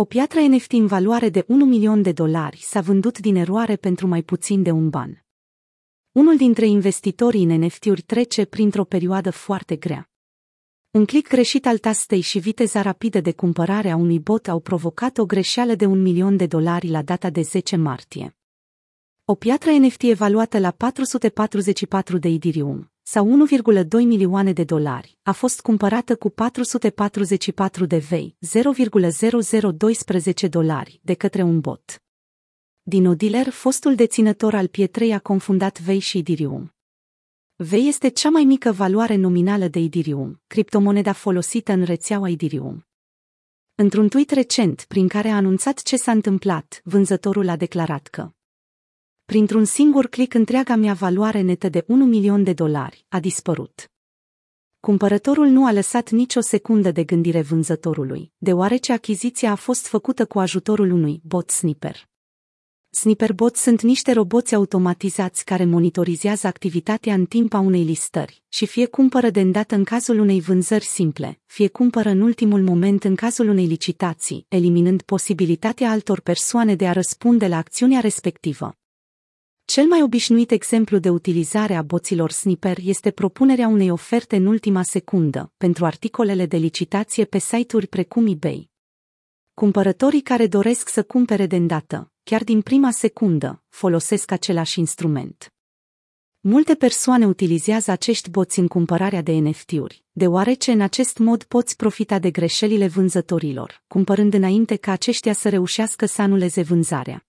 O piatră NFT în valoare de 1 milion de dolari s-a vândut din eroare pentru mai puțin de un ban. Unul dintre investitorii în NFT-uri trece printr-o perioadă foarte grea. Un click greșit al tastei și viteza rapidă de cumpărare a unui bot au provocat o greșeală de un milion de dolari la data de 10 martie. O piatră NFT evaluată la 444 de Ethereum, sau 1,2 milioane de dolari, a fost cumpărată cu 444 de vei, 0,0012 dolari, de către un bot. Dino Dealer, fostul deținător al pietrei, a confundat vei și Ethereum. Vei este cea mai mică valoare nominală de Ethereum, criptomoneda folosită în rețeaua Ethereum. Într-un tweet recent prin care a anunțat ce s-a întâmplat, vânzătorul a declarat că Printr-un singur click întreaga mea valoare netă de 1 milion de dolari a dispărut. Cumpărătorul nu a lăsat nicio secundă de gândire vânzătorului, deoarece achiziția a fost făcută cu ajutorul unui bot snipper. Snipperbot sunt niște roboți automatizați care monitorizează activitatea în timp a unei listări și fie cumpără de îndată în cazul unei vânzări simple, fie cumpără în ultimul moment în cazul unei licitații, eliminând posibilitatea altor persoane de a răspunde la acțiunea respectivă. Cel mai obișnuit exemplu de utilizare a boților snipper este propunerea unei oferte în ultima secundă pentru articolele de licitație pe site-uri precum eBay. Cumpărătorii care doresc să cumpere de îndată, chiar din prima secundă, folosesc același instrument. Multe persoane utilizează acești boți în cumpărarea de NFT-uri, deoarece în acest mod poți profita de greșelile vânzătorilor, cumpărând înainte ca aceștia să reușească să anuleze vânzarea.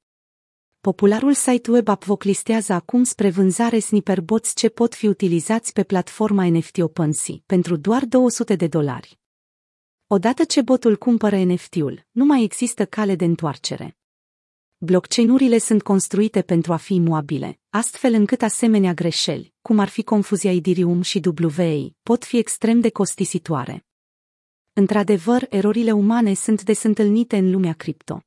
Popularul site web Upvoc listează acum spre vânzare snipperbots ce pot fi utilizați pe platforma NFT OpenSea pentru doar 200 de dolari. Odată ce botul cumpără NFT-ul, nu mai există cale de întoarcere. Blockchain-urile sunt construite pentru a fi imoabile, astfel încât asemenea greșeli, cum ar fi confuzia Ethereum și WA, pot fi extrem de costisitoare. Într-adevăr, erorile umane sunt des întâlnite în lumea cripto.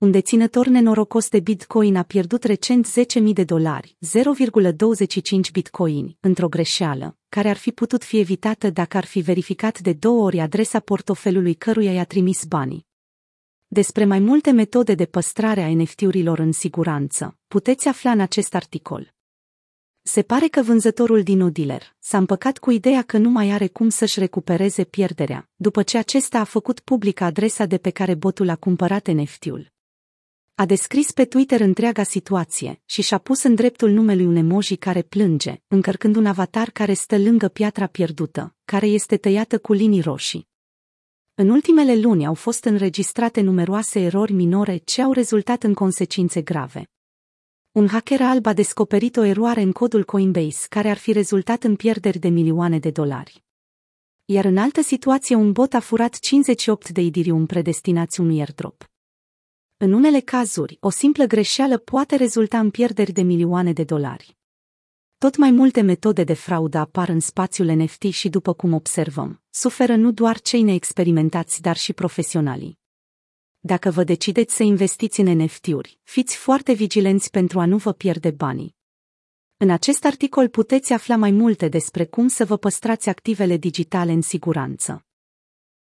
Un deținător nenorocos de Bitcoin a pierdut recent 10.000 de dolari, 0,25 bitcoini, într-o greșeală, care ar fi putut fi evitată dacă ar fi verificat de două ori adresa portofelului căruia i-a trimis banii. Despre mai multe metode de păstrare a NFT-urilor în siguranță, puteți afla în acest articol. Se pare că vânzătorul din Odiler s-a împăcat cu ideea că nu mai are cum să-și recupereze pierderea, după ce acesta a făcut publică adresa de pe care botul a cumpărat NFT-ul. A descris pe Twitter întreaga situație și și-a pus în dreptul numelui un emoji care plânge, încărcând un avatar care stă lângă piatra pierdută, care este tăiată cu linii roșii. În ultimele luni au fost înregistrate numeroase erori minore ce au rezultat în consecințe grave. Un hacker alb a descoperit o eroare în codul Coinbase care ar fi rezultat în pierderi de milioane de dolari. Iar în altă situație un bot a furat 58 de Ethereum predestinați unui airdrop. În unele cazuri, o simplă greșeală poate rezulta în pierderi de milioane de dolari. Tot mai multe metode de fraudă apar în spațiul NFT și după cum observăm, suferă nu doar cei neexperimentați, dar și profesionalii. Dacă vă decideți să investiți în NFT-uri, fiți foarte vigilenți pentru a nu vă pierde banii. În acest articol puteți afla mai multe despre cum să vă păstrați activele digitale în siguranță.